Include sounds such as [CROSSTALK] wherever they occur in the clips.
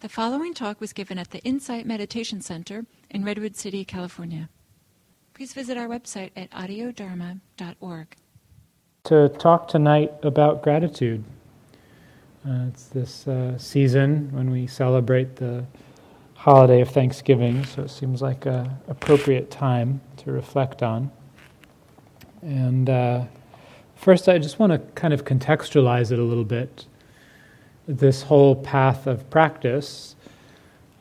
The following talk was given at the Insight Meditation Center in Redwood City, California. Please visit our website at audiodharma.org. To talk tonight about gratitude. Uh, it's this uh, season when we celebrate the holiday of Thanksgiving, so it seems like an appropriate time to reflect on. And uh, first, I just want to kind of contextualize it a little bit this whole path of practice,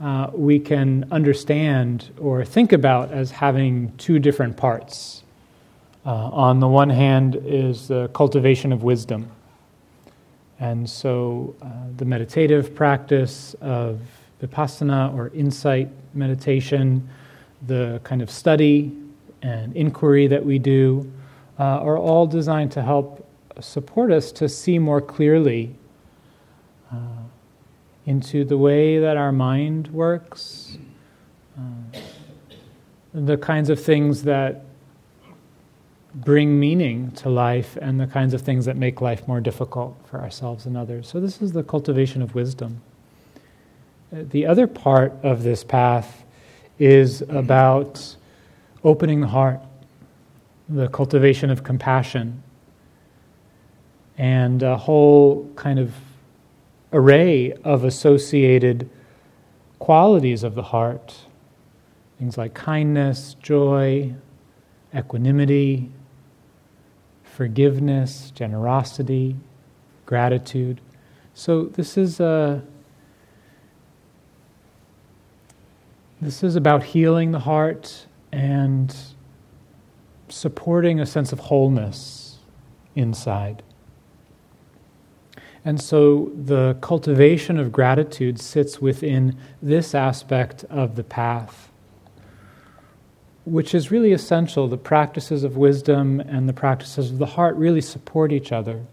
uh, we can understand or think about as having two different parts. Uh, on the one hand, is the cultivation of wisdom. And so uh, the meditative practice of vipassana or insight meditation, the kind of study and inquiry that we do, uh, are all designed to help support us to see more clearly uh, into the way that our mind works, uh, the kinds of things that bring meaning to life, and the kinds of things that make life more difficult for ourselves and others. So, this is the cultivation of wisdom. Uh, the other part of this path is about opening the heart, the cultivation of compassion, and a whole kind of array of associated qualities of the heart things like kindness, joy, equanimity, forgiveness, generosity, gratitude. So this is a this is about healing the heart and supporting a sense of wholeness inside. And so the cultivation of gratitude sits within this aspect of the path, which is really essential. The practices of wisdom and the practices of the heart really support each other.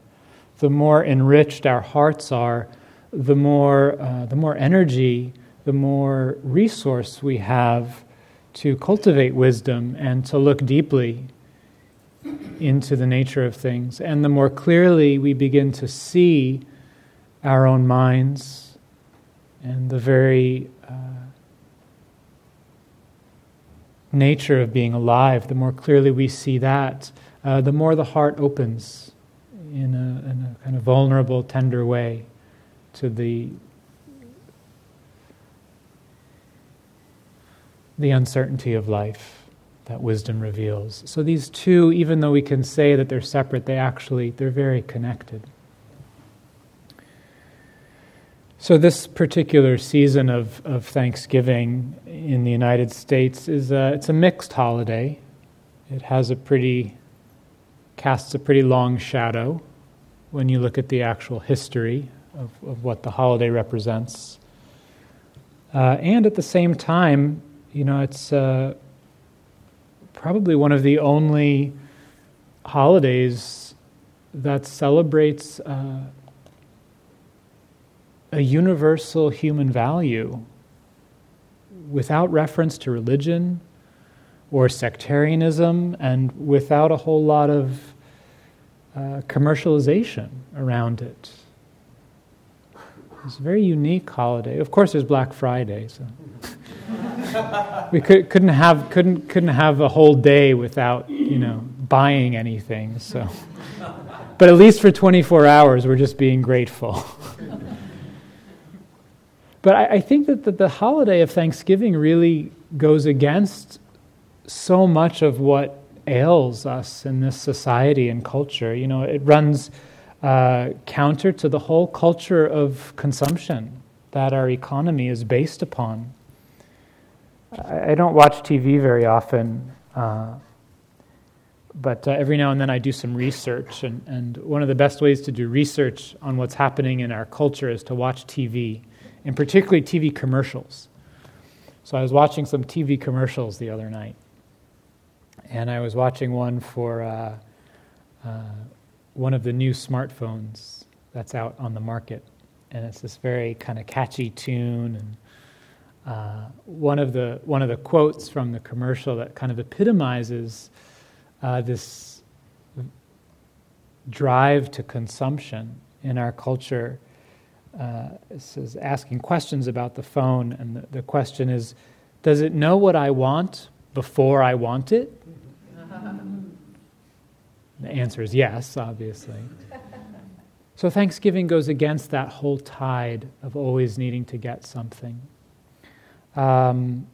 The more enriched our hearts are, the more, uh, the more energy, the more resource we have to cultivate wisdom and to look deeply into the nature of things. And the more clearly we begin to see our own minds and the very uh, nature of being alive, the more clearly we see that, uh, the more the heart opens in a, in a kind of vulnerable, tender way to the the uncertainty of life that wisdom reveals. So these two, even though we can say that they're separate, they actually they're very connected. So this particular season of, of Thanksgiving in the United States is a, it's a mixed holiday. It has a pretty casts a pretty long shadow when you look at the actual history of, of what the holiday represents. Uh, and at the same time, you know, it's uh, probably one of the only holidays that celebrates uh, a universal human value without reference to religion or sectarianism and without a whole lot of uh, commercialization around it. It's a very unique holiday. Of course, there's Black Friday, so [LAUGHS] we could, couldn't have couldn't couldn't have a whole day without you know buying anything. So, but at least for 24 hours, we're just being grateful. [LAUGHS] But I, I think that the, the holiday of Thanksgiving really goes against so much of what ails us in this society and culture. You know, it runs uh, counter to the whole culture of consumption that our economy is based upon. I, I don't watch TV very often, uh, but uh, every now and then I do some research. And, and one of the best ways to do research on what's happening in our culture is to watch TV and particularly TV commercials. So I was watching some TV commercials the other night, and I was watching one for uh, uh, one of the new smartphones that's out on the market, and it's this very kind of catchy tune. And uh, one of the one of the quotes from the commercial that kind of epitomizes uh, this drive to consumption in our culture uh, is asking questions about the phone, and the, the question is Does it know what I want before I want it? [LAUGHS] the answer is yes, obviously. So Thanksgiving goes against that whole tide of always needing to get something. Um,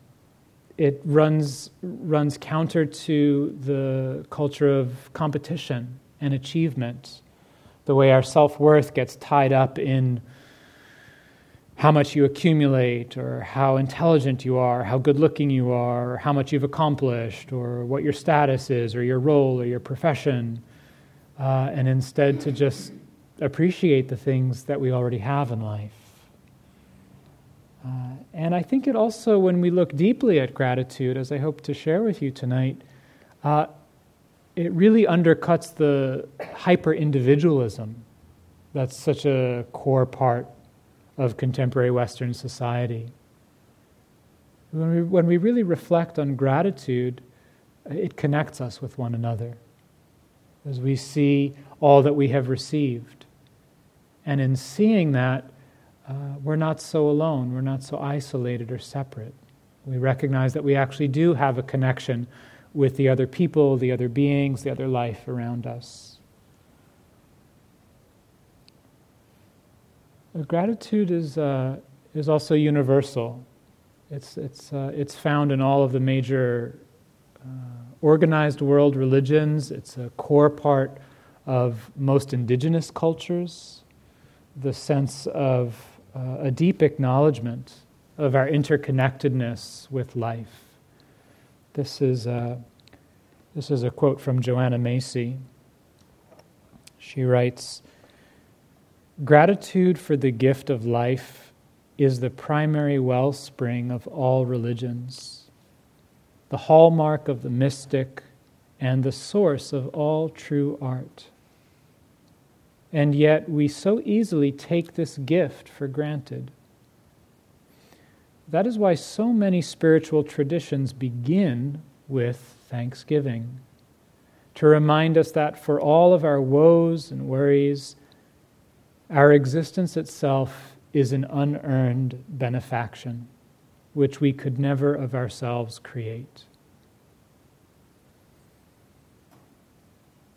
it runs, runs counter to the culture of competition and achievement, the way our self worth gets tied up in how much you accumulate, or how intelligent you are, how good looking you are, or how much you've accomplished, or what your status is, or your role, or your profession, uh, and instead to just appreciate the things that we already have in life. Uh, and I think it also, when we look deeply at gratitude, as I hope to share with you tonight, uh, it really undercuts the hyper individualism that's such a core part of contemporary Western society. When we, when we really reflect on gratitude, it connects us with one another as we see all that we have received. And in seeing that, uh, we're not so alone, we're not so isolated or separate. We recognize that we actually do have a connection with the other people, the other beings, the other life around us. Gratitude is, uh, is also universal. It's, it's, uh, it's found in all of the major uh, organized world religions. It's a core part of most indigenous cultures. The sense of uh, a deep acknowledgement of our interconnectedness with life. This is, a, this is a quote from Joanna Macy. She writes, Gratitude for the gift of life is the primary wellspring of all religions, the hallmark of the mystic, and the source of all true art. And yet, we so easily take this gift for granted. That is why so many spiritual traditions begin with thanksgiving, to remind us that for all of our woes and worries, our existence itself is an unearned benefaction, which we could never of ourselves create.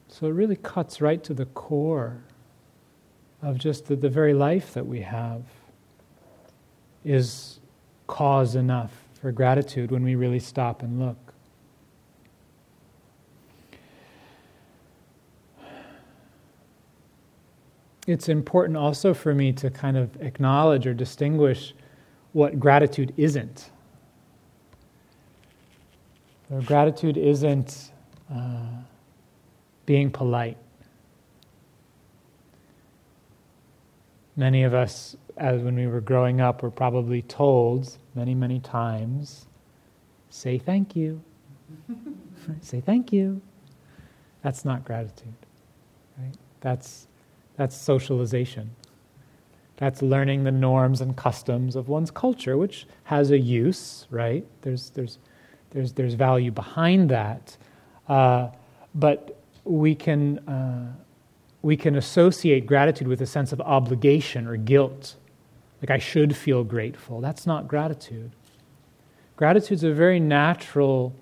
So it really cuts right to the core of just the, the very life that we have is cause enough for gratitude when we really stop and look. It's important also for me to kind of acknowledge or distinguish what gratitude isn't. Gratitude isn't uh, being polite. Many of us, as when we were growing up, were probably told many, many times, say thank you. [LAUGHS] say thank you. That's not gratitude, right? That's that's socialization. That's learning the norms and customs of one's culture, which has a use, right? There's, there's, there's, there's value behind that. Uh, but we can, uh, we can associate gratitude with a sense of obligation or guilt. Like, I should feel grateful. That's not gratitude. Gratitude is a very natural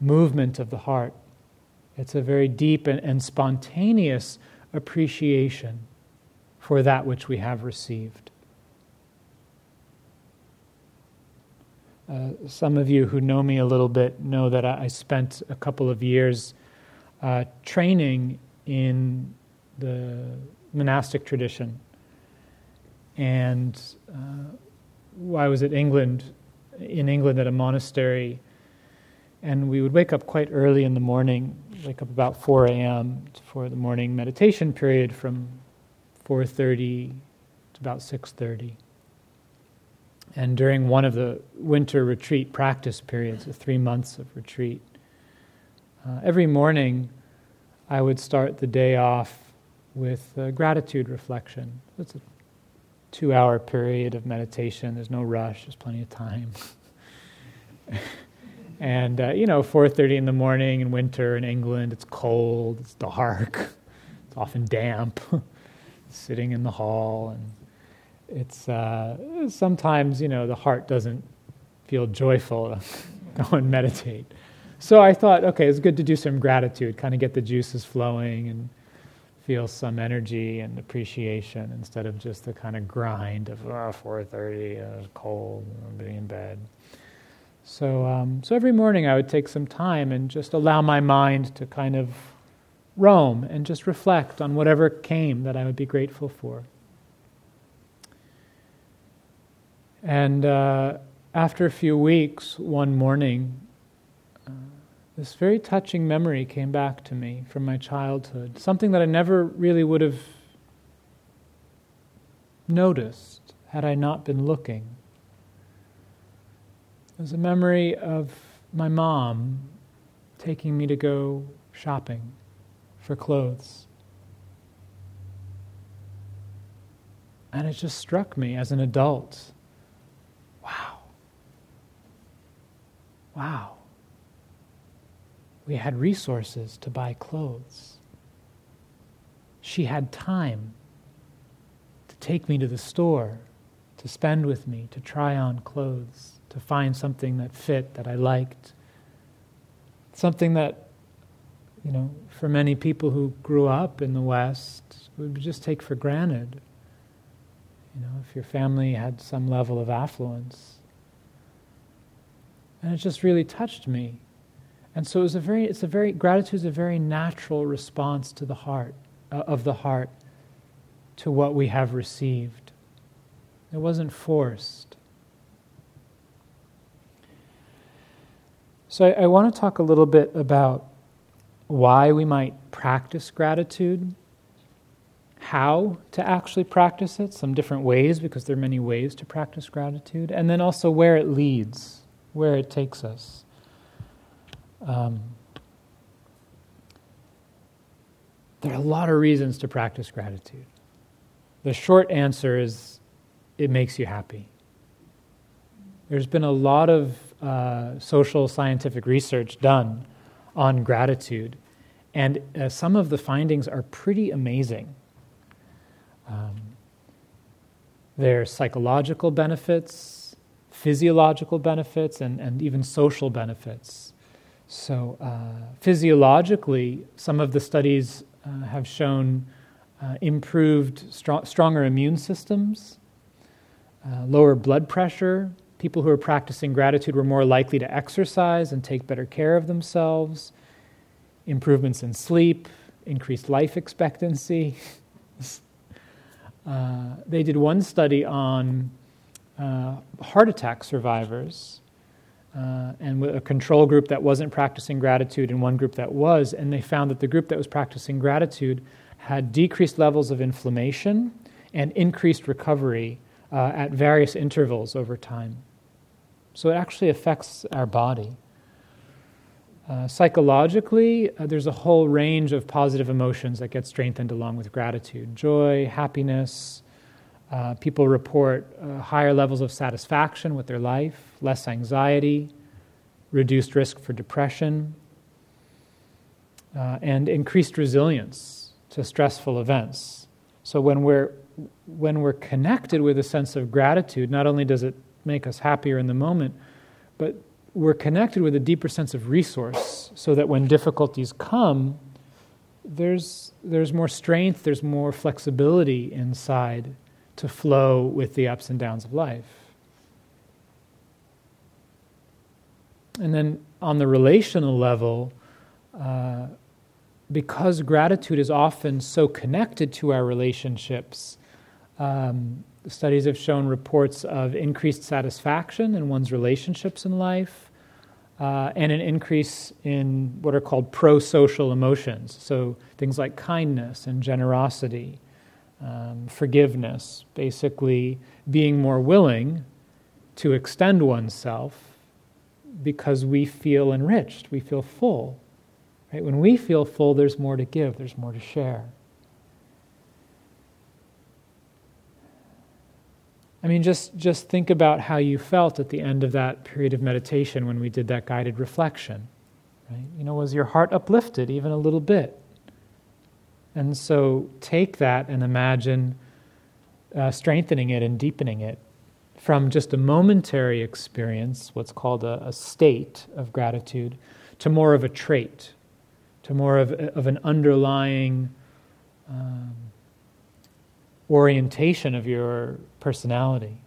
movement of the heart, it's a very deep and, and spontaneous appreciation for that which we have received. Uh, some of you who know me a little bit know that I, spent a couple of years uh, training in the monastic tradition. And uh, I was at England, in England at a monastery, and we would wake up quite early in the morning wake up about 4 a.m. for the morning meditation period from 4:30 to about 6:30. And during one of the winter retreat practice periods, the three months of retreat, uh, every morning I would start the day off with gratitude reflection. It's a two-hour period of meditation. There's no rush. There's plenty of time. [LAUGHS] And uh, you know, 4:30 in the morning in winter in England, it's cold, it's dark, [LAUGHS] it's often damp. [LAUGHS] Sitting in the hall, and it's uh, sometimes you know the heart doesn't feel joyful to [LAUGHS] go and meditate. So I thought, okay, it's good to do some gratitude, kind of get the juices flowing and feel some energy and appreciation instead of just the kind of grind of oh, 4:30, uh, cold, I'll in bed. So, um, so every morning I would take some time and just allow my mind to kind of roam and just reflect on whatever came that I would be grateful for. And uh, after a few weeks, one morning, uh, this very touching memory came back to me from my childhood, something that I never really would have noticed had I not been looking. Was a memory of my mom taking me to go shopping for clothes. And it just struck me as an adult wow. Wow. We had resources to buy clothes. She had time to take me to the store, to spend with me, to try on clothes, to find something that fit, that I liked. Something that you know, for many people who grew up in the West, we would just take for granted. You know, if your family had some level of affluence. And it just really touched me. And so it was a very, it's a very, gratitude is a very natural response to the heart, uh, of the heart, to what we have received. It wasn't forced. So I, I want to talk a little bit about why we might practice gratitude, how to actually practice it, some different ways, because there are many ways to practice gratitude, and then also where it leads, where it takes us. Um, there are a lot of reasons to practice gratitude. The short answer is it makes you happy. There's been a lot of uh, social scientific research done on gratitude. And uh, some of the findings are pretty amazing. Um, there are psychological benefits, physiological benefits, and, and even social benefits. So, uh, physiologically, some of the studies uh, have shown uh, improved, strong, stronger immune systems, uh, lower blood pressure, People who are practicing gratitude were more likely to exercise and take better care of themselves, improvements in sleep, increased life expectancy. [LAUGHS] uh, they did one study on uh, heart attack survivors. Uh, and a control group that wasn't practicing gratitude and one group that was, and they found that the group that was practicing gratitude had decreased levels of inflammation and increased recovery uh, at various intervals over time. So it actually affects our body. Uh, psychologically, uh, there's a whole range of positive emotions that get strengthened along with gratitude joy, happiness. Uh, people report uh, higher levels of satisfaction with their life, less anxiety, reduced risk for depression, uh, and increased resilience to stressful events. So when we're when we're connected with a sense of gratitude, not only does it make us happier in the moment, but we're connected with a deeper sense of resource so that when difficulties come, there's, there's more strength, there's more flexibility inside to flow with the ups and downs of life. And then on the relational level, uh, because gratitude is often so connected to our relationships, um, studies have shown reports of increased satisfaction in one's relationships in life uh, and an increase in what are called pro social emotions. So things like kindness and generosity, um, forgiveness, basically being more willing to extend oneself because we feel enriched, we feel full. Right? When we feel full, there's more to give, there's more to share. I mean, just, just think about how you felt at the end of that period of meditation when we did that guided reflection. Right? You know, was your heart uplifted even a little bit? And so take that and imagine uh, strengthening it and deepening it from just a momentary experience, what's called a, a state of gratitude, to more of a trait, to more of, of an underlying um, orientation of your personality.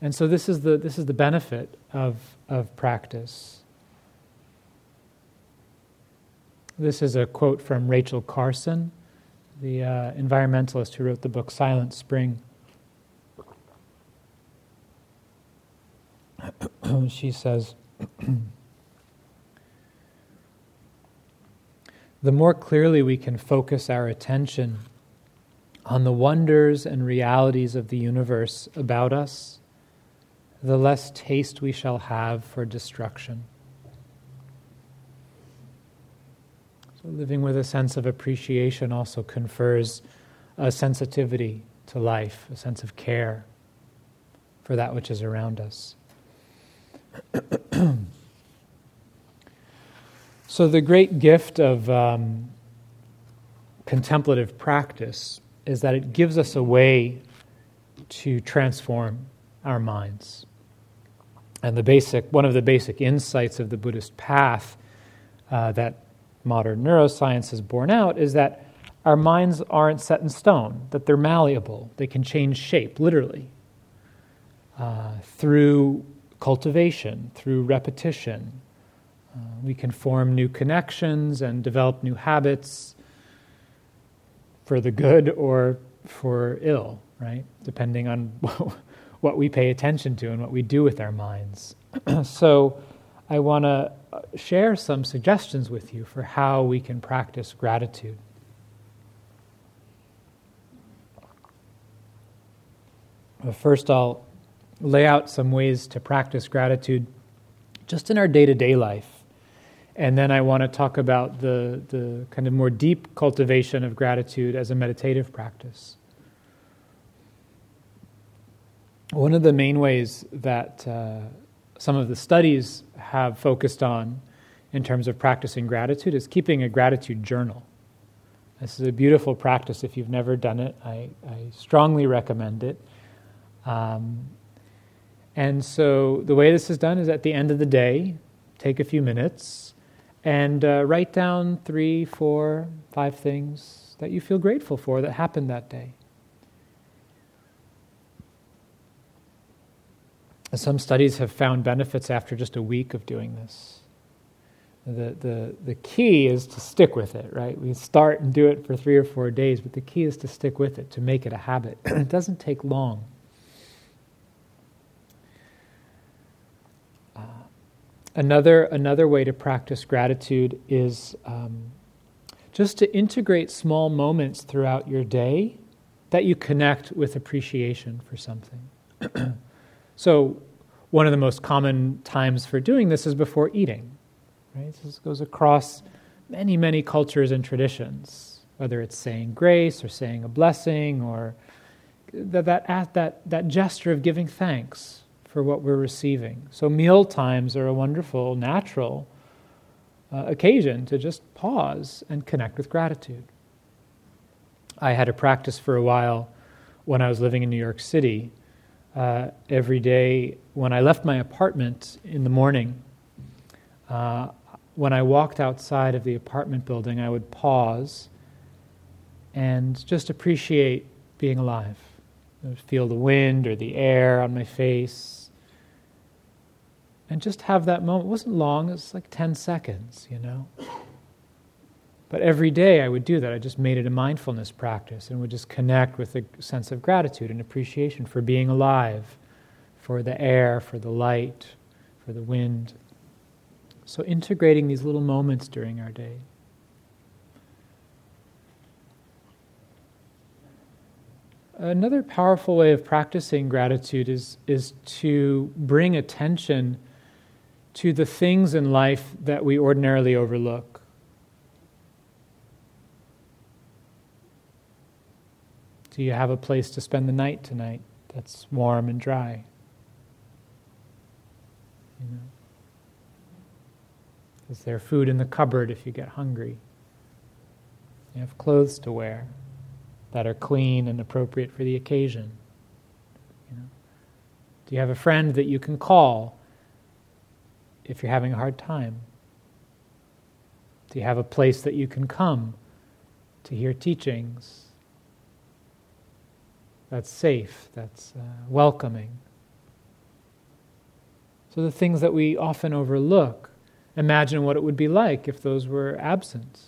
And so this is the, this is the benefit of, of practice. This is a quote from Rachel Carson, the uh, environmentalist who wrote the book Silent Spring. [CLEARS THROAT] she says, [CLEARS THROAT] The more clearly we can focus our attention on the wonders and realities of the universe about us, the less taste we shall have for destruction. So, living with a sense of appreciation also confers a sensitivity to life, a sense of care for that which is around us. [CLEARS THROAT] so, the great gift of um, contemplative practice is that it gives us a way to transform our minds. And the basic, one of the basic insights of the Buddhist path uh, that modern neuroscience has borne out is that our minds aren't set in stone, that they're malleable, they can change shape, literally, uh, through cultivation, through repetition. Uh, we can form new connections and develop new habits for the good or for ill, right? Depending on [LAUGHS] what we pay attention to and what we do with our minds. [CLEARS THROAT] so, I want to uh, share some suggestions with you for how we can practice gratitude. First, I'll lay out some ways to practice gratitude just in our day to day life. And then I want to talk about the, the kind of more deep cultivation of gratitude as a meditative practice. One of the main ways that uh, some of the studies have focused on in terms of practicing gratitude is keeping a gratitude journal. This is a beautiful practice. If you've never done it, I, I strongly recommend it. Um, and so the way this is done is at the end of the day, take a few minutes and uh, write down three, four, five things that you feel grateful for that happened that day. Some studies have found benefits after just a week of doing this. The, the, the key is to stick with it, right? We start and do it for three or four days, but the key is to stick with it, to make it a habit. [CLEARS THROAT] it doesn't take long. Another, another way to practice gratitude is um, just to integrate small moments throughout your day that you connect with appreciation for something. [CLEARS THROAT] so, one of the most common times for doing this is before eating. Right? This goes across many, many cultures and traditions, whether it's saying grace or saying a blessing or that, that, that, that gesture of giving thanks for what we're receiving. So, meal times are a wonderful, natural uh, occasion to just pause and connect with gratitude. I had a practice for a while when I was living in New York City. Uh, every day, when I left my apartment in the morning, uh, when I walked outside of the apartment building, I would pause and just appreciate being alive. I would feel the wind or the air on my face, and just have that moment. It wasn't long, it was like 10 seconds, you know. But every day I would do that. I just made it a mindfulness practice and would just connect with a sense of gratitude and appreciation for being alive, for the air, for the light, for the wind. So integrating these little moments during our day. Another powerful way of practicing gratitude is, is to bring attention to the things in life that we ordinarily overlook. Do you have a place to spend the night tonight that's warm and dry? You know? Is there food in the cupboard if you get hungry? You have clothes to wear. that are clean and appropriate for the occasion? You know? Do you have a friend that you can call if you're having a hard time? Do you have a place that you can come to hear teachings that's safe, that's uh, welcoming? So, the things that we often overlook, imagine what it would be like if those were absent.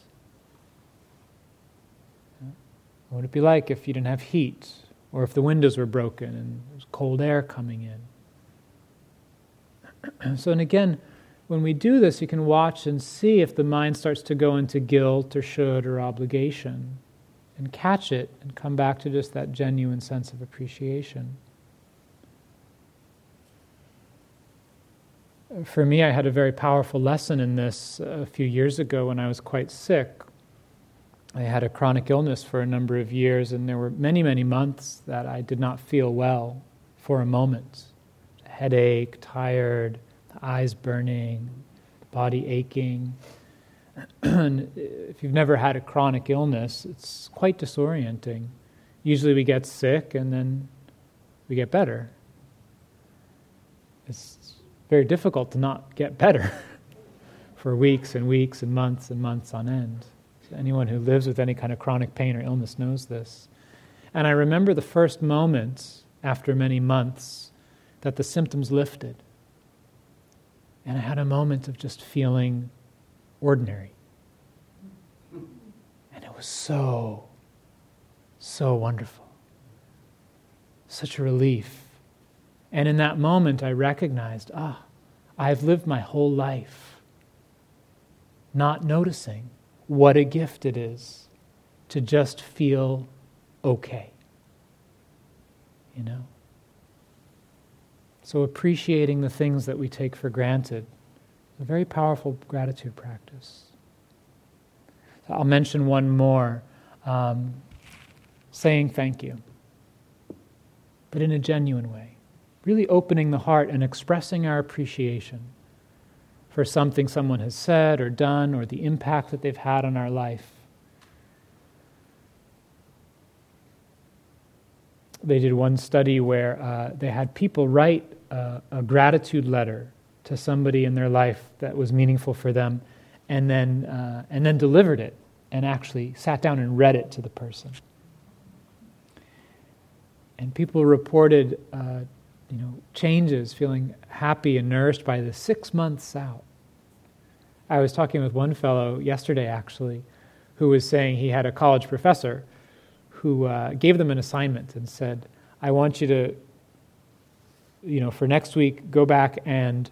What would it be like if you didn't have heat, or if the windows were broken and there was cold air coming in? [CLEARS THROAT] so, and again, when we do this, you can watch and see if the mind starts to go into guilt or should or obligation and catch it and come back to just that genuine sense of appreciation. For me, I had a very powerful lesson in this a few years ago when I was quite sick. I had a chronic illness for a number of years, and there were many, many months that I did not feel well for a moment. Headache, tired, eyes burning, body aching. [CLEARS THROAT] if you've never had a chronic illness, it's quite disorienting. Usually we get sick and then we get better. It's very difficult to not get better [LAUGHS] for weeks and weeks and months and months on end. So anyone who lives with any kind of chronic pain or illness knows this. And I remember the first moments after many months that the symptoms lifted. And I had a moment of just feeling ordinary. And it was so, so wonderful. Such a relief. And in that moment, I recognized ah, I've lived my whole life not noticing what a gift it is to just feel okay. You know? So, appreciating the things that we take for granted is a very powerful gratitude practice. So I'll mention one more um, saying thank you, but in a genuine way. Really opening the heart and expressing our appreciation for something someone has said or done or the impact that they've had on our life. They did one study where uh, they had people write a, a gratitude letter to somebody in their life that was meaningful for them, and then uh, and then delivered it, and actually sat down and read it to the person. And people reported, uh, you know, changes, feeling happy and nourished by the six months out. I was talking with one fellow yesterday, actually, who was saying he had a college professor who uh, gave them an assignment and said, "I want you to you know, for next week, go back and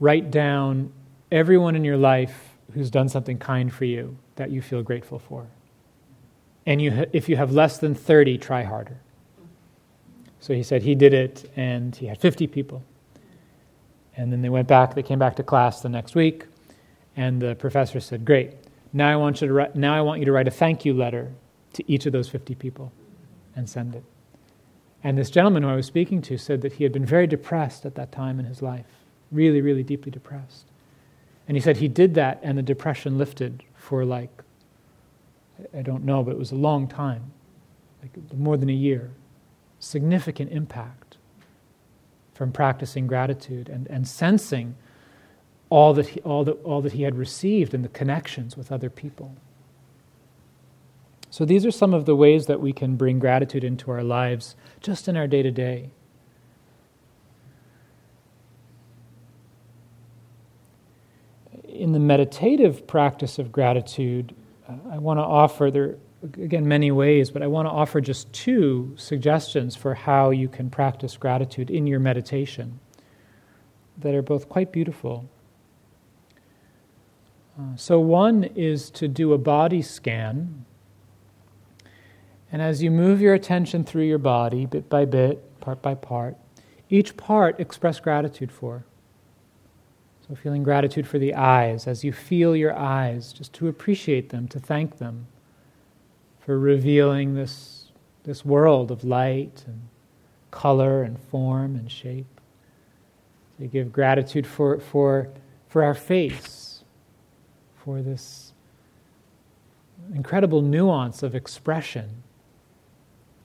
write down everyone in your life who's done something kind for you that you feel grateful for. And you, if you have less than 30, try harder. So he said he did it, and he had 50 people. And then they went back, they came back to class the next week, and the professor said, Great, now I want you to write, now I want you to write a thank you letter to each of those 50 people and send it. And this gentleman who I was speaking to said that he had been very depressed at that time in his life, really, really deeply depressed. And he said he did that and the depression lifted for like, I don't know, but it was a long time, like more than a year. Significant impact from practicing gratitude and, and sensing all that, he, all, that, all that he had received and the connections with other people. So, these are some of the ways that we can bring gratitude into our lives just in our day to day. In the meditative practice of gratitude, uh, I want to offer, there again, many ways, but I want to offer just two suggestions for how you can practice gratitude in your meditation that are both quite beautiful. Uh, so, one is to do a body scan and as you move your attention through your body, bit by bit, part by part, each part express gratitude for. So, feeling gratitude for the eyes, as you feel your eyes, just to appreciate them, to thank them for revealing this, this world of light and color and form and shape. So you give gratitude for, for, for our face, for this incredible nuance of expression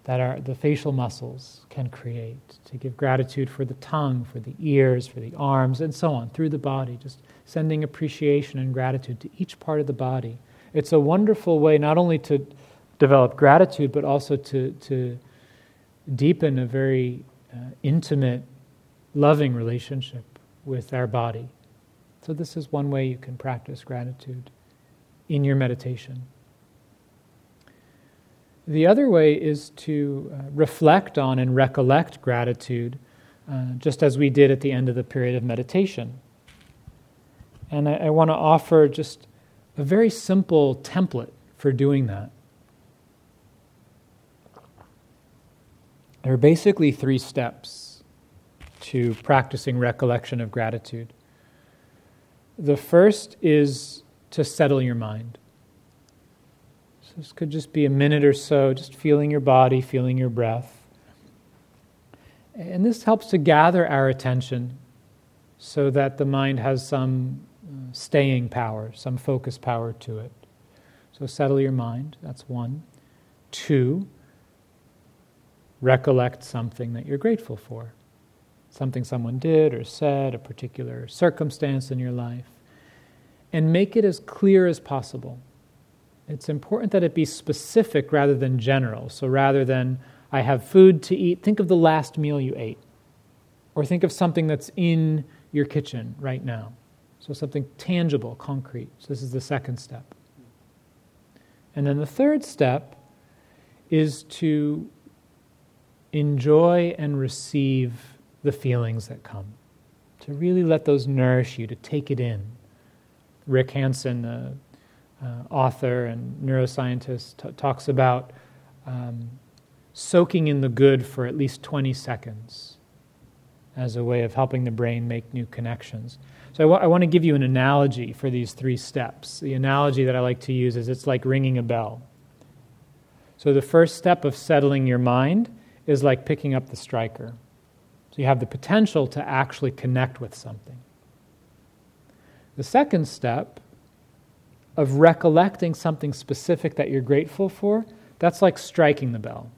that our, the facial muscles can create, to give gratitude for the tongue, for the ears, for the arms, and so on, through the body, just sending appreciation and gratitude to each part of the body. It's a wonderful way not only to develop gratitude, but also to, to deepen a very uh, intimate, loving relationship with our body. So, this is one way you can practice gratitude in your meditation. The other way is to uh, reflect on and recollect gratitude, uh, just as we did at the end of the period of meditation. And I, I want to offer just a very simple template for doing that. There are basically three steps to practicing recollection of gratitude. The first is to settle your mind. So this could just be a minute or so, just feeling your body, feeling your breath. And this helps to gather our attention so that the mind has some uh, staying power, some focus power to it. So settle your mind, that's one. Two, recollect something that you're grateful for. Something someone did or said, a particular circumstance in your life. And make it as clear as possible. It's important that it be specific rather than general. So rather than, I have food to eat, think of the last meal you ate. Or think of something that's in your kitchen right now. So something tangible, concrete. So this is the second step. And then the third step is to enjoy and receive the feelings that come, to really let those nourish you, to take it in. Rick Hanson, the uh, author and neuroscientist, t- talks about um, soaking in the good for at least 20 seconds as a way of helping the brain make new connections. So I, w- I want to give you an analogy for these three steps. The analogy that I like to use is it's like ringing a bell. So the first step of settling your mind is like picking up the striker. So you have the potential to actually connect with something. The second step of recollecting something specific that you're grateful for, that's like striking the bell.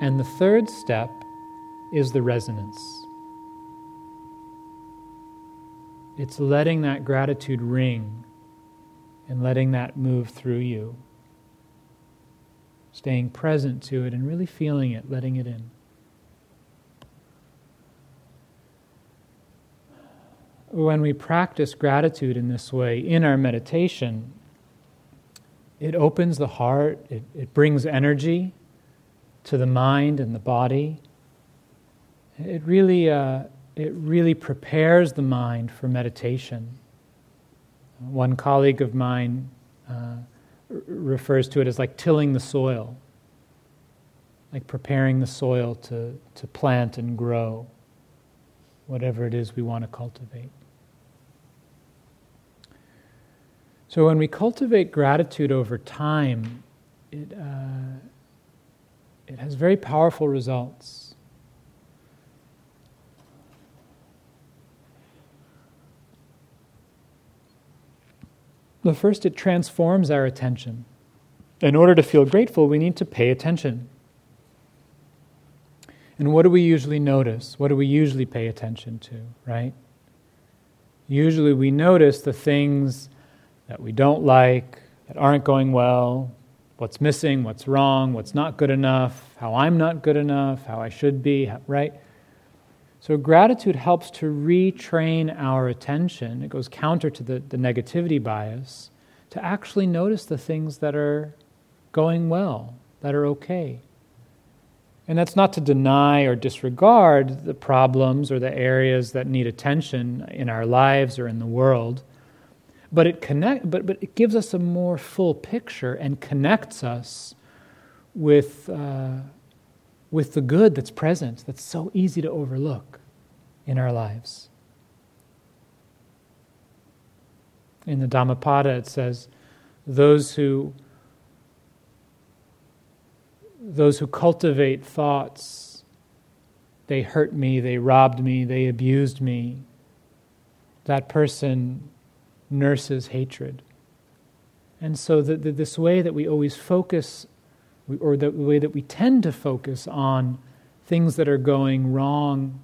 And the third step is the resonance. It's letting that gratitude ring and letting that move through you staying present to it and really feeling it, letting it in. When we practice gratitude in this way in our meditation, it opens the heart, it, it brings energy to the mind and the body. It really, uh, it really prepares the mind for meditation. One colleague of mine uh, refers to it as like tilling the soil, like preparing the soil to, to plant and grow whatever it is we want to cultivate. So when we cultivate gratitude over time, it, uh, it has very powerful results. The first, it transforms our attention. In order to feel grateful, we need to pay attention. And what do we usually notice? What do we usually pay attention to, right? Usually we notice the things that we don't like, that aren't going well, what's missing, what's wrong, what's not good enough, how I'm not good enough, how I should be, right? So, gratitude helps to retrain our attention. It goes counter to the, the negativity bias to actually notice the things that are going well, that are okay. And that's not to deny or disregard the problems or the areas that need attention in our lives or in the world, but it connect, but, but it gives us a more full picture and connects us with, uh, with the good that's present, that's so easy to overlook in our lives. In the Dhammapada, it says, those who those who cultivate thoughts, they hurt me, they robbed me, they abused me. That person nurses hatred. And so, the, the, this way that we always focus, or the way that we tend to focus on things that are going wrong,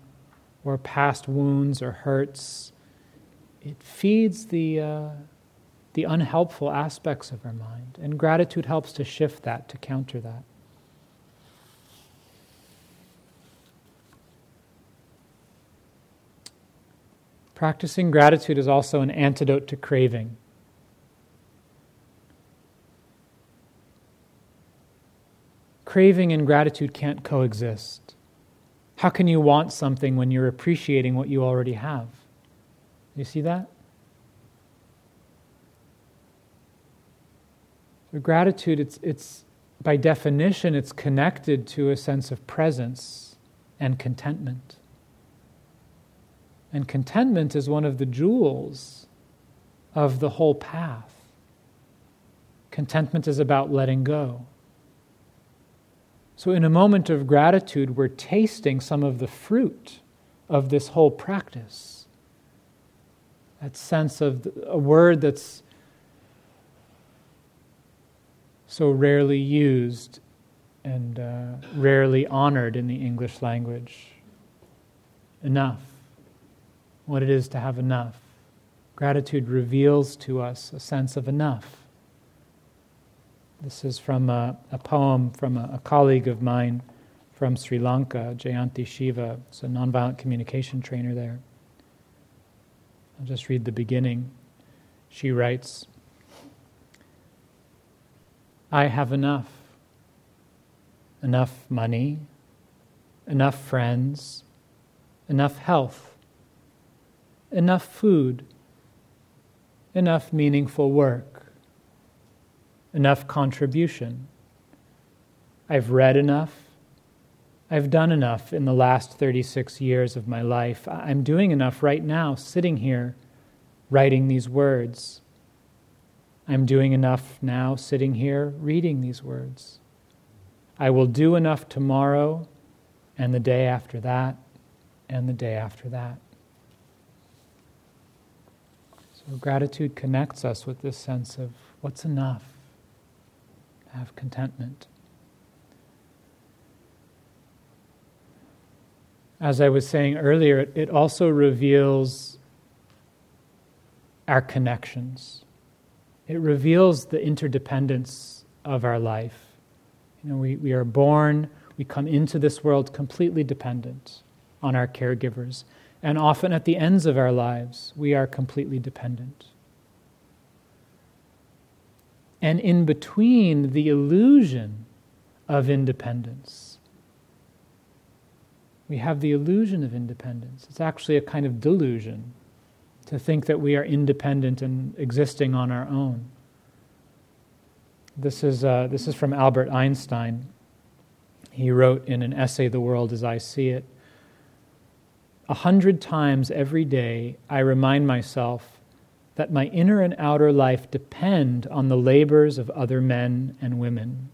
or past wounds or hurts, it feeds the, uh, the unhelpful aspects of our mind. And gratitude helps to shift that, to counter that. Practicing gratitude is also an antidote to craving. Craving and gratitude can't coexist. How can you want something when you're appreciating what you already have? You see that? So gratitude, it's, it's by definition, it's connected to a sense of presence and contentment. And contentment is one of the jewels of the whole path. Contentment is about letting go. So, in a moment of gratitude, we're tasting some of the fruit of this whole practice. That sense of a word that's so rarely used and uh, rarely honored in the English language. Enough. What it is to have enough. Gratitude reveals to us a sense of enough. This is from a, a poem from a, a, colleague of mine from Sri Lanka, Jayanti Shiva. It's a nonviolent communication trainer there. I'll just read the beginning. She writes I have enough. Enough money, enough friends, enough health, enough food, enough meaningful work enough contribution. I've read enough. I've done enough in the last 36 years of my life. I'm doing enough right now, sitting here, writing these words. I'm doing enough now, sitting here, reading these words. I will do enough tomorrow, and the day after that, and the day after that. So, gratitude connects us with this sense of what's enough have contentment. As I was saying earlier, it also reveals our connections. It reveals the interdependence of our life. You know, we, we are born, we come into this world completely dependent on our caregivers. And often at the ends of our lives, we are completely dependent. And in between the illusion of independence, we have the illusion of independence. It's actually a kind of delusion to think that we are independent and existing on our own. This is, uh, this is from Albert Einstein. He wrote in an essay, The World as I See It A hundred times every day, I remind myself that my inner and outer life depend on the labors of other men and women,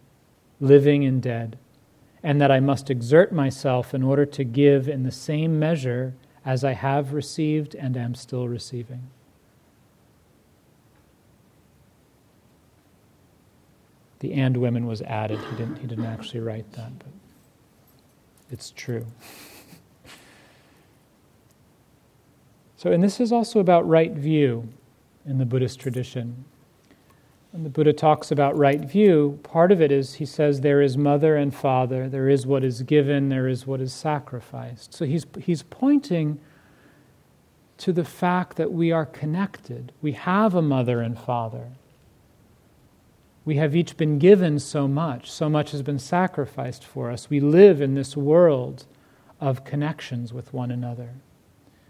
living and dead, and that I must exert myself in order to give in the same measure as I have received and am still receiving. The and women was added. He didn't, he didn't actually write that, but it's true. So, and this is also about right view in the Buddhist tradition. When the Buddha talks about right view, part of it is he says there is mother and father, there is what is given, there is what is sacrificed. So he's, he's pointing to the fact that we are connected. We have a mother and father. We have each been given so much, so much has been sacrificed for us. We live in this world of connections with one another.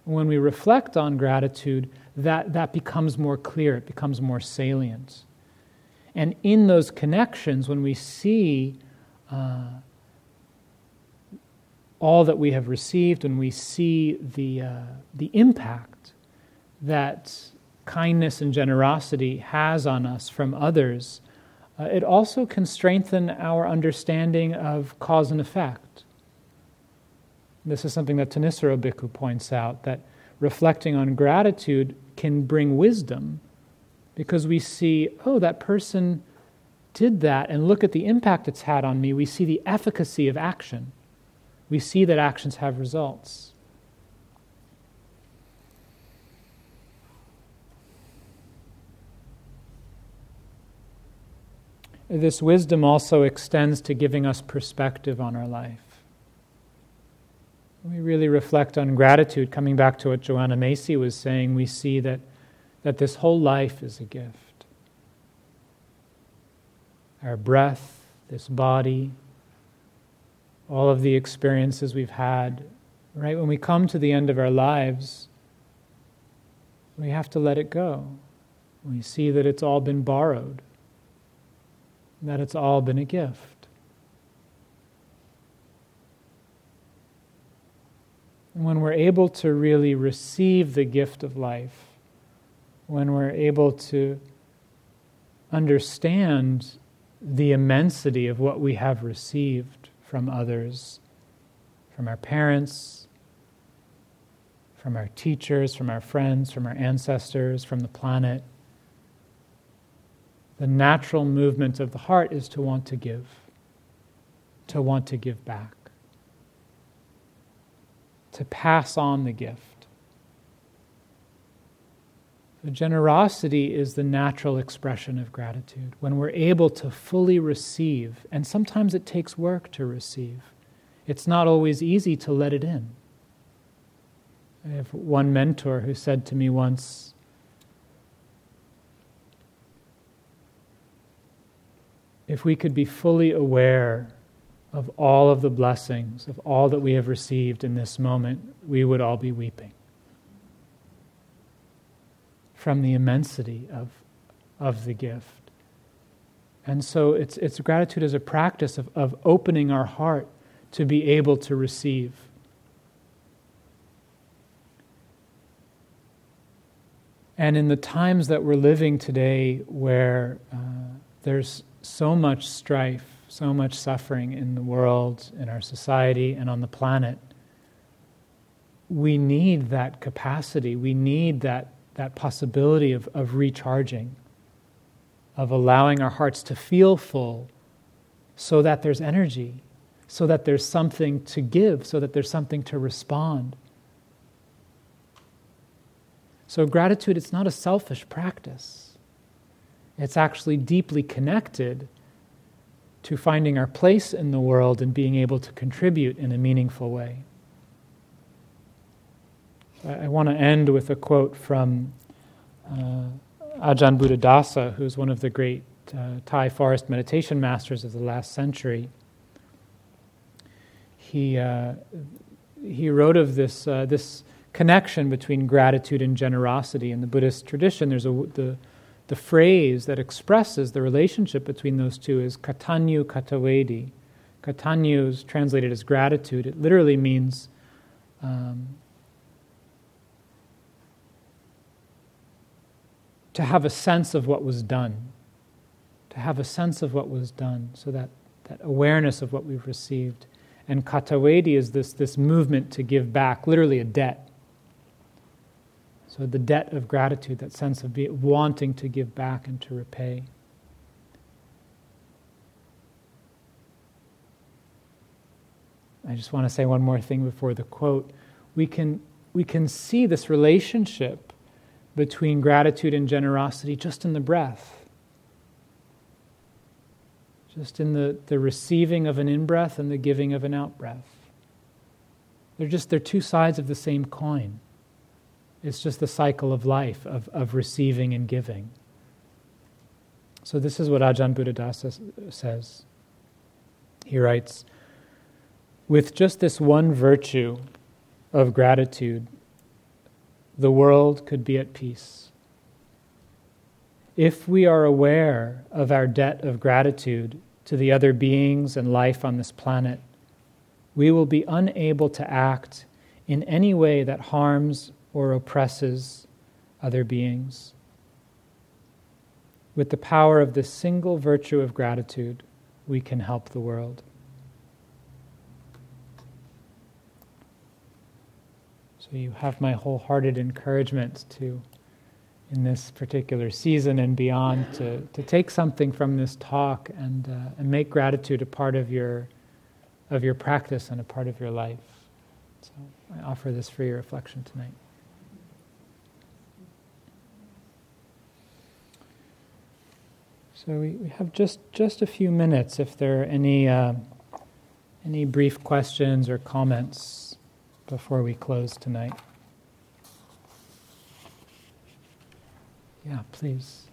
When we reflect on gratitude, that, that becomes more clear, it becomes more salient. And in those connections, when we see uh, all that we have received, when we see the, uh, the impact that kindness and generosity has on us from others, uh, it also can strengthen our understanding of cause and effect. This is something that Thanissaro Bhikkhu points out that reflecting on gratitude can bring wisdom because we see, oh, that person did that, and look at the impact it's had on me. We see the efficacy of action. We see that actions have results. This wisdom also extends to giving us perspective on our life. We really reflect on gratitude, coming back to what Joanna Macy was saying, we see that, that this whole life is a gift. Our breath, this body, all of the experiences we've had, right? When we come to the end of our lives, we have to let it go. We see that it's all been borrowed that it's all been a gift. And when we're able to really receive the gift of life, when we're able to understand the immensity of what we have received from others, from our parents, from our teachers, from our friends, from our ancestors, from the planet the natural movement of the heart is to want to give, to want to give back, to pass on the gift. The generosity is the natural expression of gratitude. When we're able to fully receive, and sometimes it takes work to receive, it's not always easy to let it in. I have one mentor who said to me once, if we could be fully aware of all of the blessings, of all that we have received in this moment, we would all be weeping from the immensity of, of the gift. And so it's, it's gratitude as a practice of, of opening our heart to be able to receive. And in the times that we're living today, where uh, there's so much strife, so much suffering in the world, in our society, and on the planet. We need that capacity. We need that, that possibility of, of recharging, of allowing our hearts to feel full so that there's energy, so that there's something to give, so that there's something to respond. So, gratitude, it's not a selfish practice. It's actually deeply connected to finding our place in the world and being able to contribute in a meaningful way. I, want to end with a quote from uh, Ajahn Buddhadasa, who's one of the great uh, Thai forest meditation masters of the last century. He, uh, he wrote of this, uh, this connection between gratitude and generosity. In the Buddhist tradition, there's a, the, the phrase that expresses the relationship between those two is katanyu katawedi. Katanyu is translated as gratitude. It literally means um, to have a sense of what was done, to have a sense of what was done, so that, that awareness of what we've received. And katawedi is this, this movement to give back, literally a debt. So the debt of gratitude, that sense of wanting to give back and to repay. I just want to say one more thing before the quote. We can, we can see this relationship between gratitude and generosity just in the breath. Just in the, the receiving of an in breath and the giving of an out breath. They're just they're two sides of the same coin. It's just the cycle of life, of, of receiving and giving. So, this is what Ajahn Buddhadasa says. He writes With just this one virtue of gratitude, the world could be at peace. If we are aware of our debt of gratitude to the other beings and life on this planet, we will be unable to act in any way that harms or oppresses other beings. With the power of this single virtue of gratitude, we can help the world. So you have my wholehearted encouragement to in this particular season and beyond to, to take something from this talk and, uh, and make gratitude a part of your, of your practice and a part of your life. So I offer this for your reflection tonight. So we, we have just, just a few minutes if there are any, uh, any brief questions or comments before we close tonight. Yeah, please.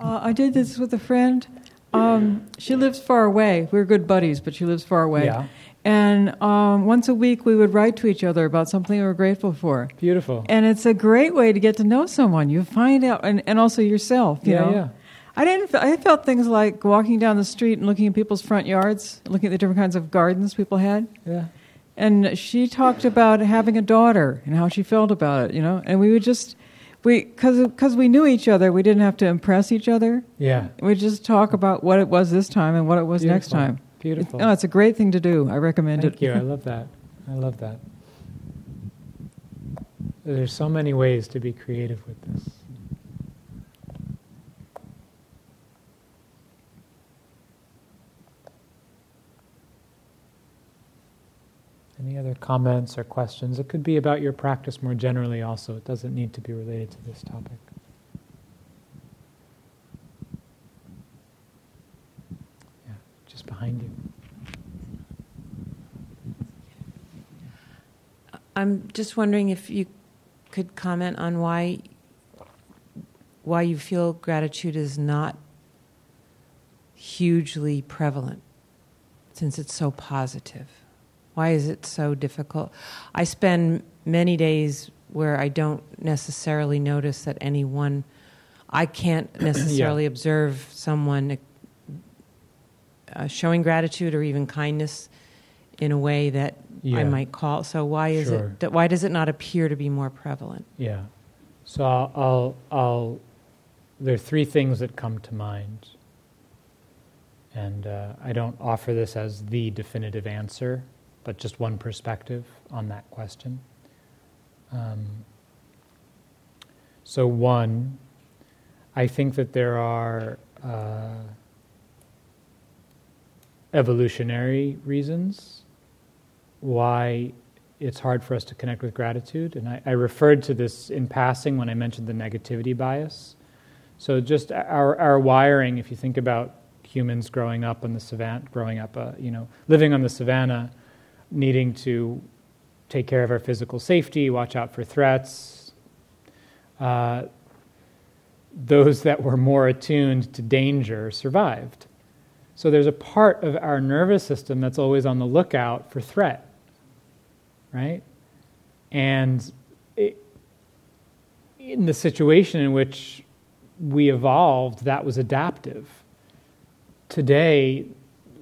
Uh, I did this with a friend. Um, she lives far away. We're good buddies, but she lives far away. Yeah. And um, once a week, we would write to each other about something we were grateful for. Beautiful. And it's a great way to get to know someone. You find out, and, and also yourself. You yeah, know? yeah. I didn't. I felt things like walking down the street and looking at people's front yards, looking at the different kinds of gardens people had. Yeah. And she talked about having a daughter and how she felt about it. You know, and we would just we because we knew each other, we didn't have to impress each other. Yeah. We just talk about what it was this time and what it was Beautiful. next time. Beautiful. It, oh, it's a great thing to do. I recommend Thank it. Thank you. I love that. I love that. There's so many ways to be creative with this. Any other comments or questions? It could be about your practice more generally, also. It doesn't need to be related to this topic. Yeah, just behind you. I'm just wondering if you could comment on why why you feel gratitude is not hugely prevalent since it's so positive. Why is it so difficult? I spend many days where I don't necessarily notice that anyone I can't [CLEARS THROAT] necessarily Yeah. observe someone uh, showing gratitude or even kindness in a way that I might call. So why is Sure. it that why does it not appear to be more prevalent? Yeah. So I'll, I'll, I'll, there are three things that come to mind. And uh, I don't offer this as the definitive answer, but just one perspective on that question. Um, so, one, I think that there are uh, evolutionary reasons why it's hard for us to connect with gratitude. And I, I, referred to this in passing when I mentioned the negativity bias. So, just our, our wiring, if you think about humans growing up on the savannah, growing up, uh, you know, living on the savannah, needing to take care of our physical safety, watch out for threats. Uh, those that were more attuned to danger survived. So there's a part of our nervous system that's always on the lookout for threat, right? And it, in the situation in which we evolved, that was adaptive. Today,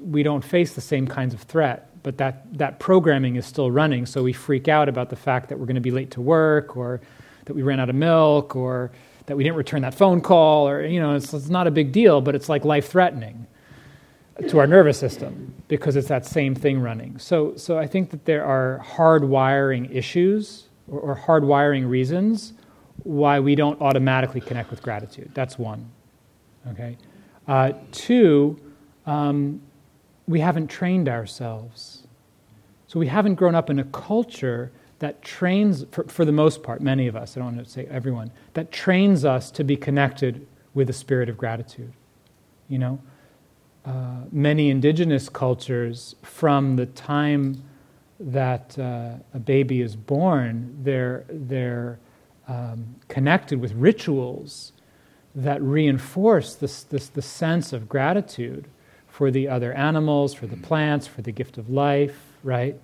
we don't face the same kinds of threat, but that, that programming is still running, so we freak out about the fact that we're going to be late to work or that we ran out of milk or that we didn't return that phone call or, you know, it's, it's not a big deal, but it's like life threatening to our nervous system because it's that same thing running. So, so I think that there are hardwiring issues or, or hardwiring reasons why we don't automatically connect with gratitude. That's one. Okay. Uh, two, um, we haven't trained ourselves. So we haven't grown up in a culture that trains, for, for the most part, many of us, I don't want to say everyone, that trains us to be connected with a spirit of gratitude. You know, uh, many indigenous cultures, from the time that uh, a baby is born, they're, they're um, connected with rituals that reinforce this, this, the sense of gratitude for the other animals, for the plants, for the gift of life, right?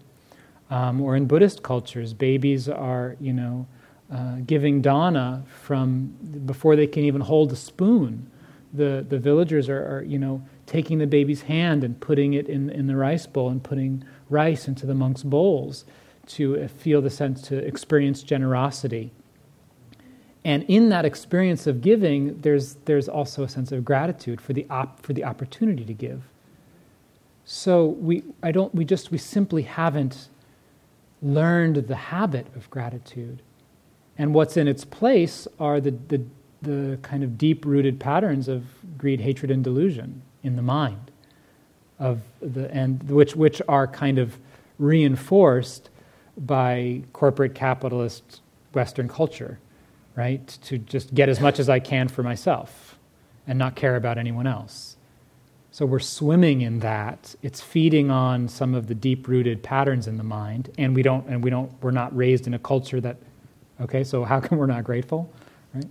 Um, or in Buddhist cultures, babies are, you know, uh, giving dana from before they can even hold a spoon. The, the villagers are, are, you know, taking the baby's hand and putting it in, in the rice bowl and putting rice into the monks' bowls to uh, feel the sense, to experience generosity. And in that experience of giving, there's, there's also a sense of gratitude for the, op, for the opportunity to give. So we, I don't, we just, we simply haven't learned the habit of gratitude. And what's in its place are the, the, the kind of deep rooted patterns of greed, hatred, and delusion in the mind, of the, and which, which are kind of reinforced by corporate capitalist Western culture, right? To just get as much as I can for myself and not care about anyone else. So we're swimming in that. It's feeding on some of the deep-rooted patterns in the mind, and we don't, and we don't, we're not raised in a culture that. Okay, so how come we're not grateful, right?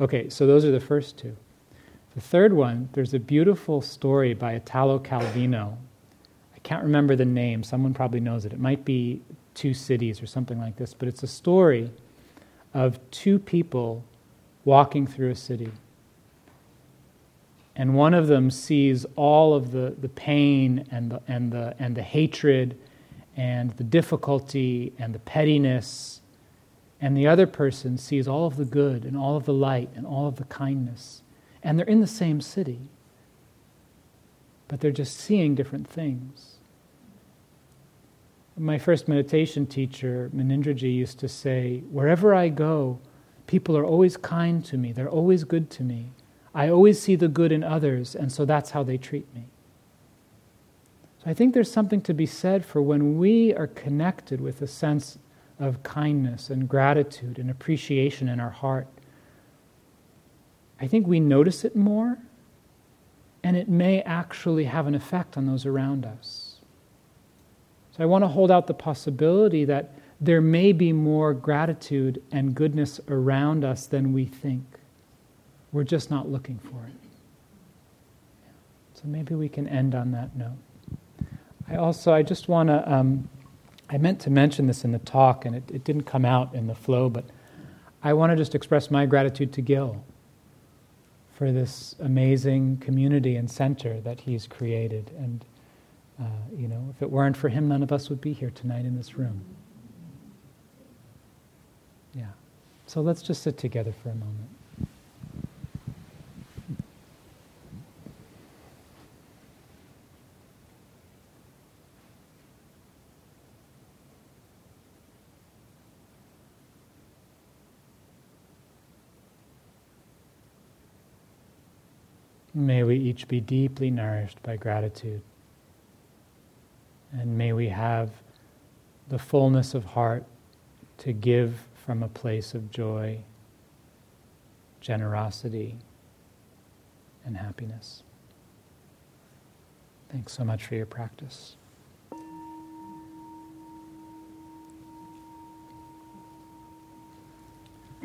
Okay, so those are the first two. The third one, there's a beautiful story by Italo Calvino. I can't remember the name. Someone probably knows it. It might be Two Cities or something like this, but it's a story of two people walking through a city and one of them sees all of the, the pain and the, and, the, and the hatred and the difficulty and the pettiness, and the other person sees all of the good and all of the light and all of the kindness. And they're in the same city, but they're just seeing different things. My first meditation teacher, Munindraji, used to say, Wherever I go, people are always kind to me, they're always good to me. I always see the good in others, and so that's how they treat me. So I think there's something to be said for when we are connected with a sense of kindness and gratitude and appreciation in our heart. I think we notice it more, and it may actually have an effect on those around us. So I want to hold out the possibility that there may be more gratitude and goodness around us than we think. We're just not looking for it. So maybe we can end on that note. I also, I just want to, um, I meant to mention this in the talk and it, it didn't come out in the flow, but I want to just express my gratitude to Gil for this amazing community and center that he's created. And, uh, you know, if it weren't for him, none of us would be here tonight in this room. Yeah. So let's just sit together for a moment. May we each be deeply nourished by gratitude. And may we have the fullness of heart to give from a place of joy, generosity, and happiness. Thanks so much for your practice.